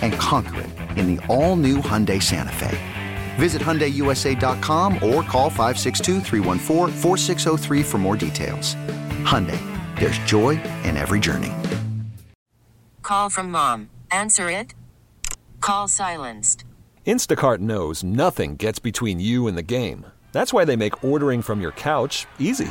And conquer it in the all new Hyundai Santa Fe. Visit HyundaiUSA.com or call 562-314-4603 for more details. Hyundai, there's joy in every journey. Call from mom. Answer it. Call silenced. Instacart knows nothing gets between you and the game. That's why they make ordering from your couch easy.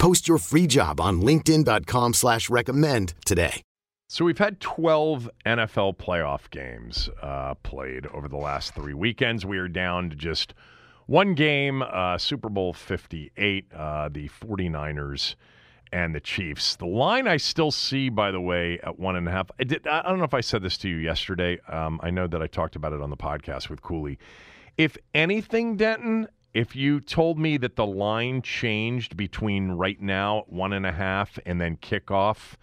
Post your free job on linkedin.com slash recommend today. So we've had 12 NFL playoff games uh, played over the last three weekends. We are down to just one game, uh, Super Bowl 58, uh, the 49ers and the Chiefs. The line I still see, by the way, at one and a half. I, did, I don't know if I said this to you yesterday. Um, I know that I talked about it on the podcast with Cooley. If anything, Denton, if you told me that the line changed between right now one and a half and then kickoff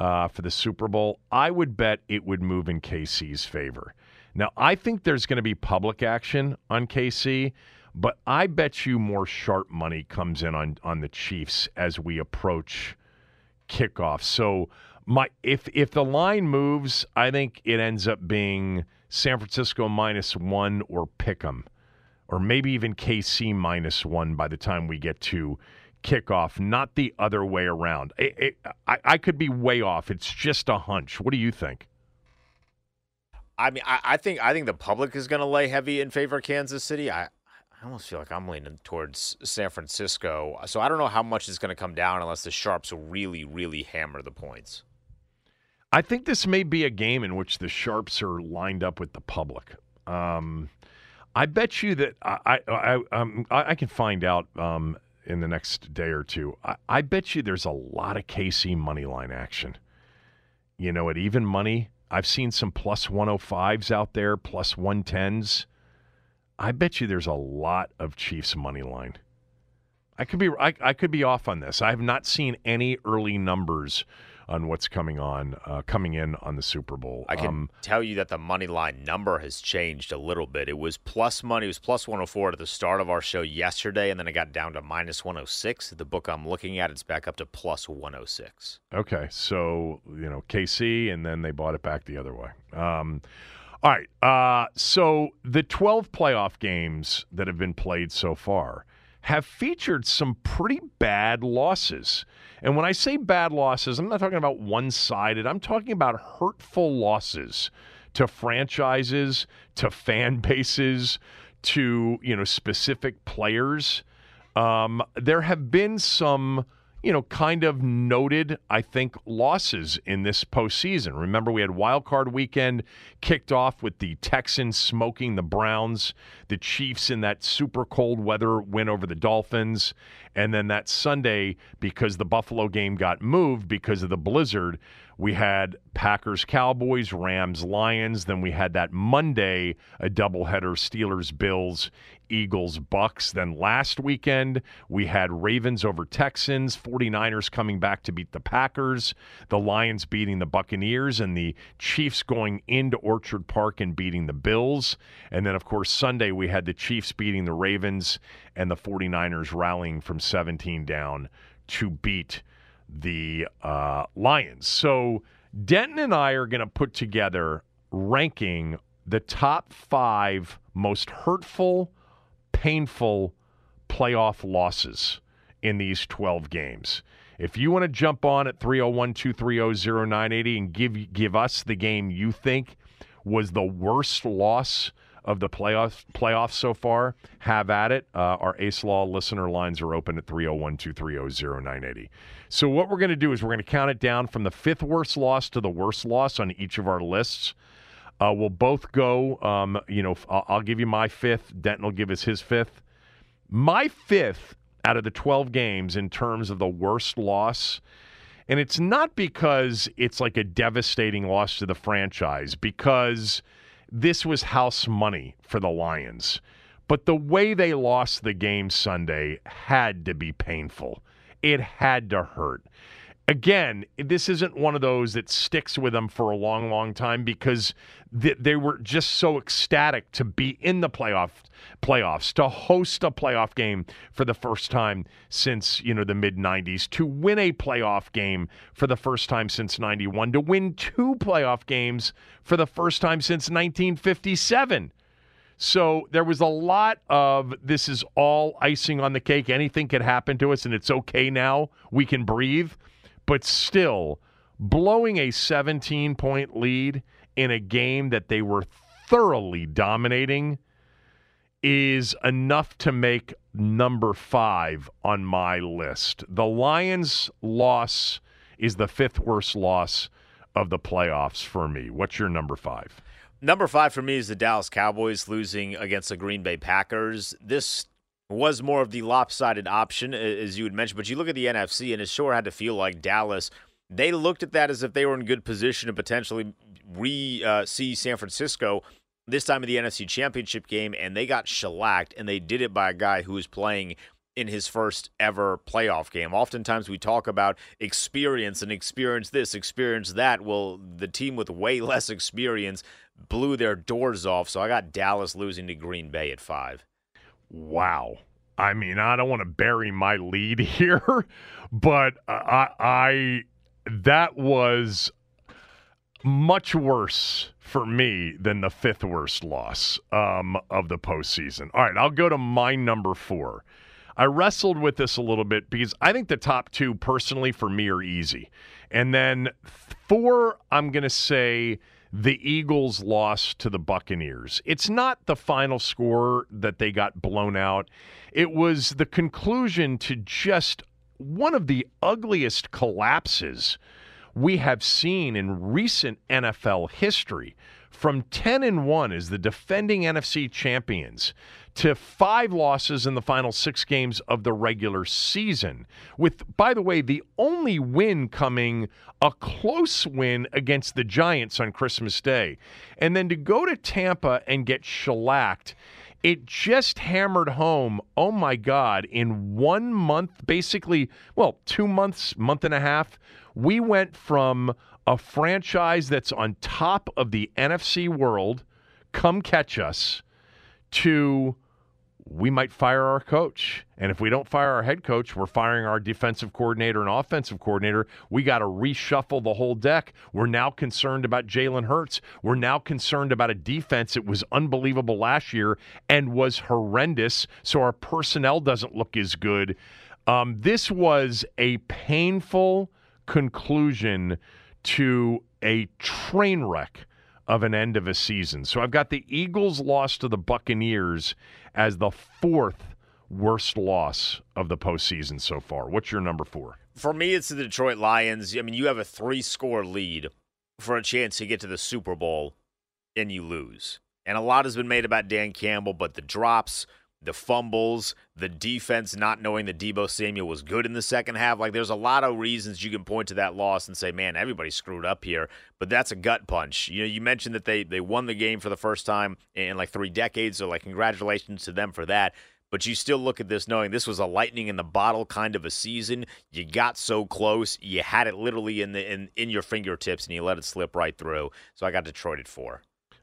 uh, for the Super Bowl, I would bet it would move in KC's favor. Now, I think there's going to be public action on KC, but I bet you more sharp money comes in on on the Chiefs as we approach kickoff. So, my if if the line moves, I think it ends up being San Francisco minus one or pick 'em or maybe even KC minus one by the time we get to kickoff, not the other way around. It, it, I, I, could be way off. It's just a hunch. What do you think? I mean, I, I think I think the public is going to lay heavy in favor of Kansas City. I, I almost feel like I'm leaning towards San Francisco. So I don't know how much is going to come down unless the sharps really, really hammer the points. I think this may be a game in which the sharps are lined up with the public. Um, I bet you that I I I, um, I can find out um, in the next day or two. I, I, bet you there's a lot of KC money line action. You know, at even money, I've seen some plus 105s out there, plus 110s. I bet you there's a lot of Chiefs money line. I could be I, I could be off on this. I have not seen any early numbers on what's coming on, uh, coming in on the Super Bowl. I can Um, tell you that the money line number has changed a little bit. It was plus money, it was plus 104 at the start of our show yesterday, and then it got down to minus 106. The book I'm looking at, it's back up to plus 106. Okay, so you know KC, and then they bought it back the other way. Um, all right, uh, so the 12 playoff games that have been played so far have featured some pretty bad losses. And when I say bad losses, I'm not talking about one-sided. I'm talking about hurtful losses to franchises, to fan bases, to you know specific players. Um, there have been some, you know, kind of noted, I think, losses in this postseason. Remember, we had wild card weekend kicked off with the Texans smoking the Browns, the Chiefs in that super cold weather win over the Dolphins, and then that Sunday, because the Buffalo game got moved because of the blizzard, we had Packers, Cowboys, Rams, Lions. Then we had that Monday, a doubleheader Steelers, Bills, Eagles, Bucks. Then last weekend, we had Ravens over Texans, 49ers coming back to beat the Packers, the Lions beating the Buccaneers, and the Chiefs going into Orchard Park and beating the Bills. And then, of course, Sunday, we had the Chiefs beating the Ravens and the 49ers rallying from 17 down to beat the uh, Lions. So Denton and I are going to put together ranking the top five most hurtful, painful playoff losses in these 12 games. If you want to jump on at 301 230 0980 and give, give us the game you think was the worst loss of the playoffs playoffs so far, have at it. Uh, our Ace Law listener lines are open at 301 230 0980. So, what we're going to do is we're going to count it down from the fifth worst loss to the worst loss on each of our lists. Uh, we'll both go. Um, you know, I'll, I'll give you my fifth. Denton will give us his fifth. My fifth out of the 12 games in terms of the worst loss. And it's not because it's like a devastating loss to the franchise, because this was house money for the Lions. But the way they lost the game Sunday had to be painful. It had to hurt. Again, this isn't one of those that sticks with them for a long, long time because th- they were just so ecstatic to be in the playoff playoffs, to host a playoff game for the first time since you know the mid '90s, to win a playoff game for the first time since '91, to win two playoff games for the first time since 1957. So there was a lot of this is all icing on the cake. Anything could happen to us, and it's okay now. We can breathe. But still, blowing a 17 point lead in a game that they were thoroughly dominating is enough to make number five on my list. The Lions' loss is the fifth worst loss of the playoffs for me. What's your number five? Number five for me is the Dallas Cowboys losing against the Green Bay Packers. This was more of the lopsided option, as you had mentioned, but you look at the NFC, and it sure had to feel like Dallas. They looked at that as if they were in good position to potentially re uh, see San Francisco this time of the NFC Championship game, and they got shellacked, and they did it by a guy who was playing in his first ever playoff game. Oftentimes we talk about experience and experience this, experience that. Well, the team with way less experience blew their doors off. So I got Dallas losing to Green Bay at five. Wow. I mean, I don't want to bury my lead here, but I, I that was much worse for me than the fifth worst loss um, of the postseason. All right, I'll go to my number four. I wrestled with this a little bit because I think the top two, personally, for me, are easy. And then four, I'm going to say the Eagles lost to the Buccaneers. It's not the final score that they got blown out, it was the conclusion to just one of the ugliest collapses we have seen in recent NFL history. From 10 and 1 as the defending NFC champions to five losses in the final six games of the regular season. With, by the way, the only win coming a close win against the Giants on Christmas Day. And then to go to Tampa and get shellacked it just hammered home, oh my God, in one month, basically, well, two months, month and a half, we went from a franchise that's on top of the NFC world, come catch us, to we might fire our coach. And if we don't fire our head coach, we're firing our defensive coordinator and offensive coordinator. We got to reshuffle the whole deck. We're now concerned about Jalen Hurts. We're now concerned about a defense that was unbelievable last year and was horrendous. So our personnel doesn't look as good. Um, this was a painful conclusion to a train wreck of an end of a season. So I've got the Eagles loss to the Buccaneers as the fourth worst loss of the postseason so far. What's your number four? For me, it's the Detroit Lions. I mean, you have a three score lead for a chance to get to the Super Bowl and you lose. And a lot has been made about Dan Campbell, but the drops, the fumbles, the defense not knowing that Deebo Samuel was good in the second half. Like, there's a lot of reasons you can point to that loss and say, man, everybody screwed up here. But that's a gut punch. You know, you mentioned that they they won the game for the first time in like three decades, so like congratulations to them for that. But you still look at this knowing this was a lightning in the bottle kind of a season. You got so close, you had it literally in the in, in your fingertips, and you let it slip right through. So I got Detroit at four.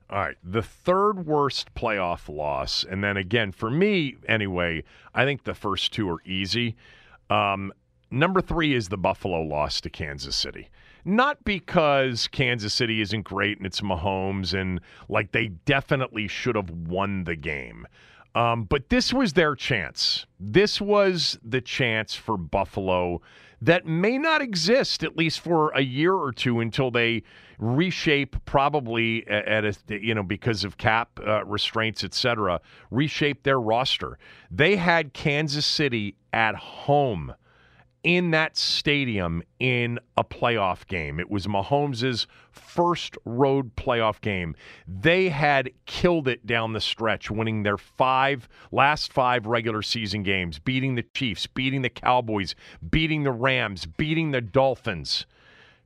All right. The third worst playoff loss, and then again, for me anyway, I think the first two are easy. Um, number three is the Buffalo loss to Kansas City. Not because Kansas City isn't great and it's Mahomes and like they definitely should have won the game. Um, but this was their chance. This was the chance for Buffalo that may not exist at least for a year or two until they reshape probably at a you know because of cap uh, restraints etc reshape their roster they had Kansas City at home in that stadium in a playoff game. It was Mahomes' first road playoff game. They had killed it down the stretch, winning their five last five regular season games, beating the Chiefs, beating the Cowboys, beating the Rams, beating the Dolphins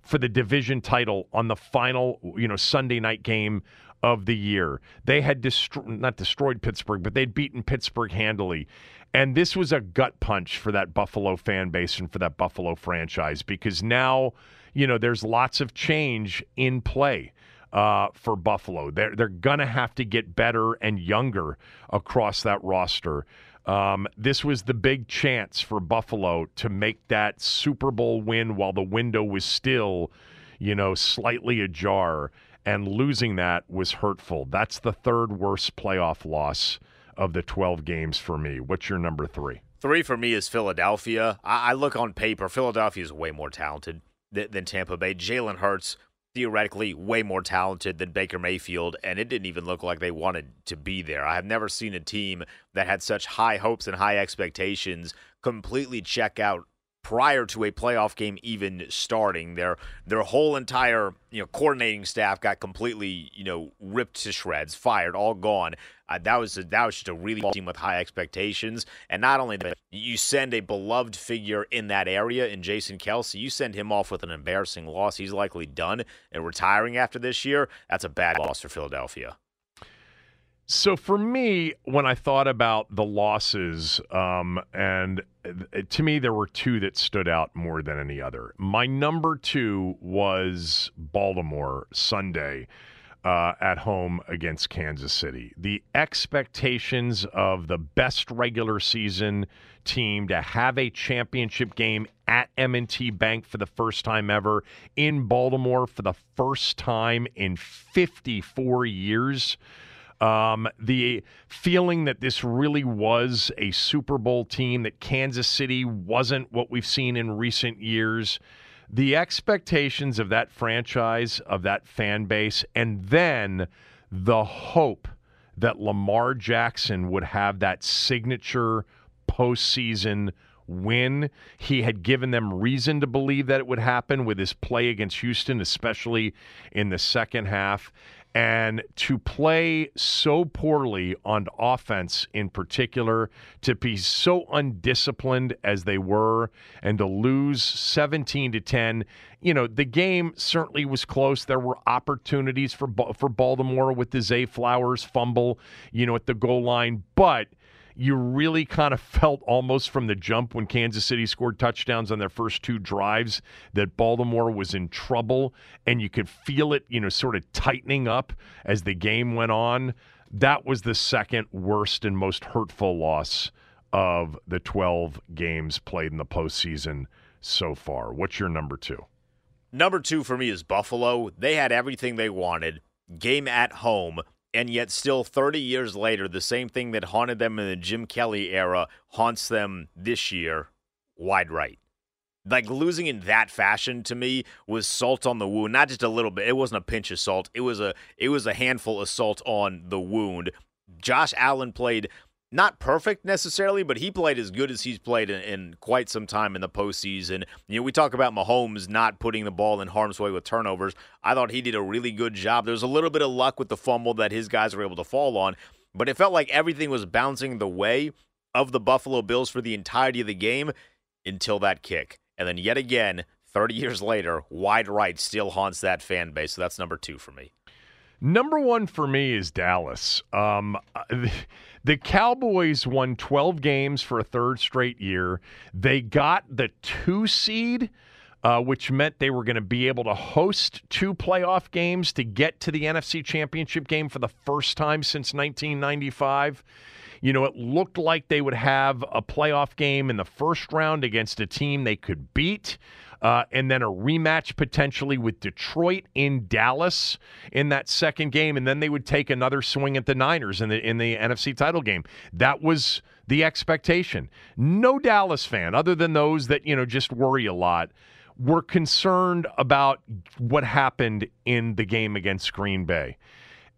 for the division title on the final, you know, Sunday night game of the year. They had destro- not destroyed Pittsburgh, but they'd beaten Pittsburgh handily. And this was a gut punch for that Buffalo fan base and for that Buffalo franchise because now, you know, there's lots of change in play uh, for Buffalo. They're, they're going to have to get better and younger across that roster. Um, this was the big chance for Buffalo to make that Super Bowl win while the window was still, you know, slightly ajar. And losing that was hurtful. That's the third worst playoff loss of the 12 games for me. What's your number three? Three for me is Philadelphia. I, I look on paper, Philadelphia is way more talented than, than Tampa Bay. Jalen Hurts, theoretically, way more talented than Baker Mayfield, and it didn't even look like they wanted to be there. I have never seen a team that had such high hopes and high expectations completely check out prior to a playoff game even starting. Their their whole entire you know coordinating staff got completely you know ripped to shreds, fired, all gone. Uh, that was a, that was just a really team with high expectations, and not only that, you send a beloved figure in that area in Jason Kelce. You send him off with an embarrassing loss. He's likely done and retiring after this year. That's a bad loss for Philadelphia. So for me, when I thought about the losses, um, and to me, there were two that stood out more than any other. My number two was Baltimore Sunday uh, at home against Kansas City. The expectations of the best regular season team to have a championship game at M&T Bank for the first time ever in Baltimore for the first time in 54 years. Um, the feeling that this really was a Super Bowl team, that Kansas City wasn't what we've seen in recent years the expectations of that franchise, of that fan base, and then the hope that Lamar Jackson would have that signature postseason win. He had given them reason to believe that it would happen with his play against Houston, especially in the second half. And to play so poorly on offense in particular, to be so undisciplined as they were, and to lose 17 to 10, you know, the game certainly was close. There were opportunities for for Baltimore with the Zay Flowers fumble, you know, at the goal line, but you really kind of felt almost from the jump when Kansas City scored touchdowns on their first two drives that Baltimore was in trouble, and you could feel it, you know, sort of tightening up as the game went on. That was the second worst and most hurtful loss of the 12 games played in the postseason so far. What's your number two? Number two for me is Buffalo. They had everything they wanted. Game at home and yet still 30 years later, the same thing that haunted them in the Jim Kelly era haunts them this year, wide right. Like losing in that fashion to me was salt on the wound, not just a little bit. It wasn't a pinch of salt. It was a it was a handful of salt on the wound. Josh Allen played not perfect necessarily, but he played as good as he's played in, in, quite some time in the postseason. You know, we talk about Mahomes not putting the ball in harm's way with turnovers. I thought he did a really good job. There was a little bit of luck with the fumble that his guys were able to fall on, but it felt like everything was bouncing the way of the Buffalo Bills for the entirety of the game until that kick. And then yet again, 30 years later, wide right still haunts that fan base. So that's number two for me. Number one for me is Dallas. Um, the Cowboys won 12 games for a third straight year. They got the two seed, uh, which meant they were going to be able to host two playoff games to get to the NFC Championship game for the first time since 1995. You know, it looked like they would have a playoff game in the first round against a team they could beat uh, and then a rematch potentially with Detroit in Dallas in that second game, and then they would take another swing at the Niners in the in the NFC title game. That was the expectation. No Dallas fan, other than those that you know just worry a lot, were concerned about what happened in the game against Green Bay.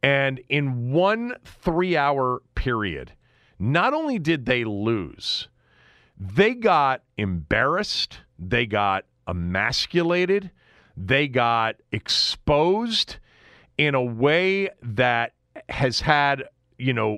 And in one three hour period, not only did they lose, they got embarrassed, they got emasculated, they got exposed in a way that has had, you know,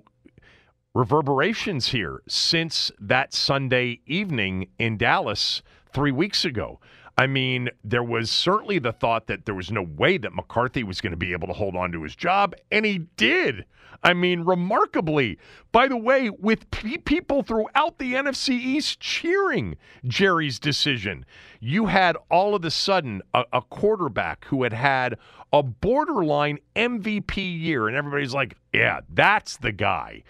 reverberations here since that Sunday evening in Dallas three weeks ago. I mean, there was certainly the thought that there was no way that McCarthy was going to be able to hold on to his job, and he did. I mean, remarkably. By the way, with p- people throughout the NFC East cheering Jerry's decision, you had all of a sudden a, a quarterback who had had a borderline MVP year, and everybody's like, yeah, that's the guy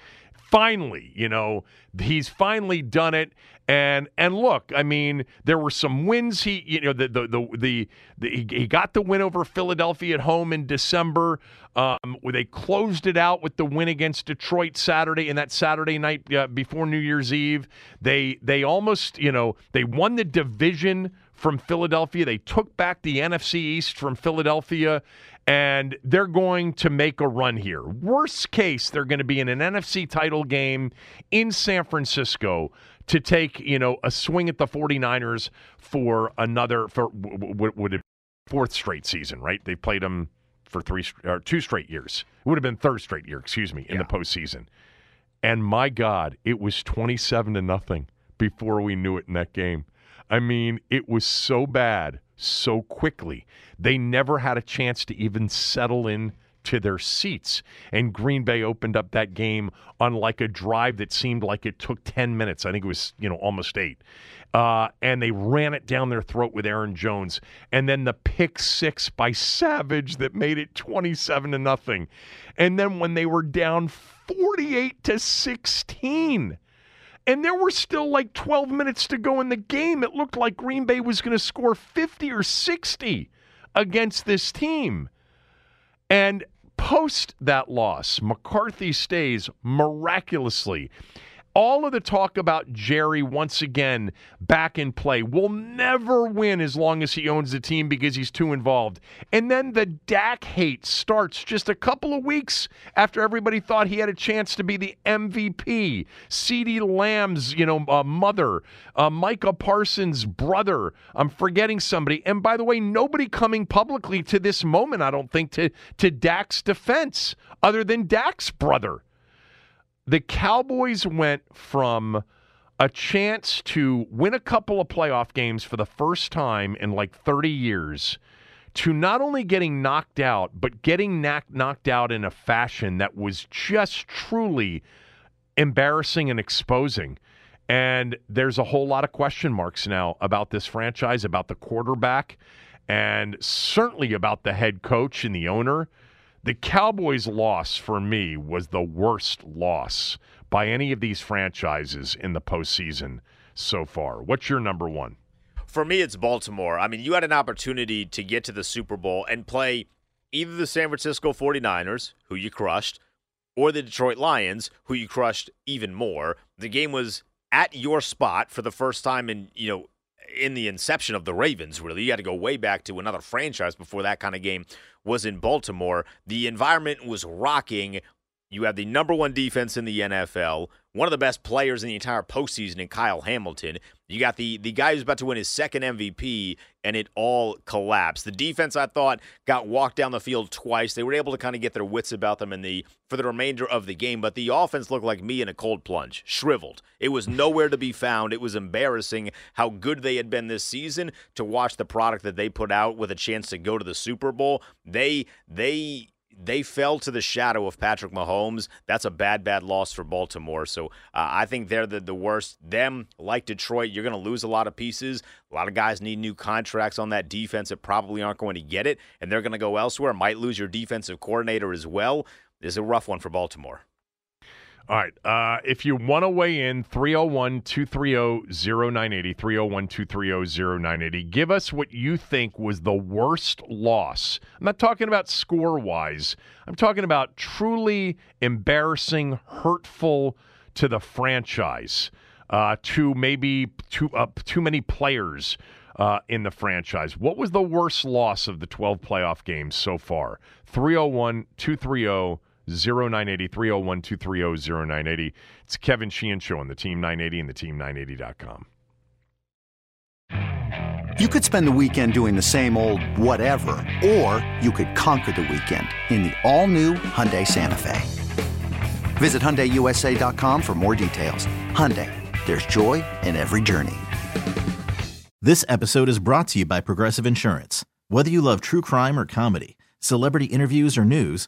finally, you know, he's finally done it. And and look, I mean, there were some wins. He, you know, the the the, the, the he got the win over Philadelphia at home in December. Um, where they closed it out with the win against Detroit Saturday and that Saturday night uh, before New Year's Eve. They they almost, you know, they won the division from Philadelphia. They took back the NFC East from Philadelphia and they're going to make a run here. Worst case, they're going to be in an NFC title game in San Francisco to take, you know, a swing at the 49ers for another for would it fourth straight season, right? They played them for three or two straight years. It would have been third straight year, excuse me, in yeah. the postseason. And my God, it was 27 to nothing before we knew it in that game. I mean, it was so bad so quickly. They never had a chance to even settle in to their seats. And Green Bay opened up that game on like a drive that seemed like it took 10 minutes. I think it was, you know, almost eight. Uh, and they ran it down their throat with Aaron Jones. And then the pick six by Savage that made it 27 to nothing. And then when they were down 48 to 16, and there were still like 12 minutes to go in the game. It looked like Green Bay was going to score 50 or 60 against this team. And post that loss, McCarthy stays miraculously all of the talk about Jerry once again back in play will never win as long as he owns the team because he's too involved. And then the Dak hate starts just a couple of weeks after everybody thought he had a chance to be the MVP. CeeDee Lamb's, you know, uh, mother, uh, Micah Parsons' brother. I'm forgetting somebody. And by the way, nobody coming publicly to this moment, I don't think, to to Dak's defense other than Dak's brother the Cowboys went from a chance to win a couple of playoff games for the first time in like 30 years to not only getting knocked out, but getting knocked out in a fashion that was just truly embarrassing and exposing. And there's a whole lot of question marks now about this franchise, about the quarterback, and certainly about the head coach and the owner. The Cowboys' loss for me was the worst loss by any of these franchises in the postseason so far. What's your number one? For me, it's Baltimore. I mean, you had an opportunity to get to the Super Bowl and play either the San Francisco 49ers, who you crushed, or the Detroit Lions, who you crushed even more. The game was at your spot for the first time in, you know, in the inception of the Ravens, really. You had to go way back to another franchise before that kind of game was in Baltimore. The environment was rocking. You have the number one defense in the NFL, one of the best players in the entire postseason in Kyle Hamilton. You got the the guy who's about to win his second MVP, and it all collapsed. The defense, I thought, got walked down the field twice. They were able to kind of get their wits about them in the for the remainder of the game, but the offense looked like me in a cold plunge, shriveled. It was nowhere to be found. It was embarrassing how good they had been this season to watch the product that they put out with a chance to go to the Super Bowl. They they they fell to the shadow of Patrick Mahomes. That's a bad, bad loss for Baltimore. So uh, I think they're the, the worst. Them, like Detroit, you're going to lose a lot of pieces. A lot of guys need new contracts on that defense that probably aren't going to get it, and they're going to go elsewhere. Might lose your defensive coordinator as well. This is a rough one for Baltimore. All right. Uh, if you want to weigh in, 301 230 0980, 301 230 0980. Give us what you think was the worst loss. I'm not talking about score wise, I'm talking about truly embarrassing, hurtful to the franchise, uh, to maybe too, uh, too many players. Uh, in the franchise. What was the worst loss of the 12 playoff games so far? 301 230 0980 301 230 0980. It's Kevin Sheehan Show on the Team 980 and the Team980.com. You could spend the weekend doing the same old whatever, or you could conquer the weekend in the all new Hyundai Santa Fe. Visit HyundaiUSA.com for more details. Hyundai, there's joy in every journey. This episode is brought to you by Progressive Insurance. Whether you love true crime or comedy, celebrity interviews or news,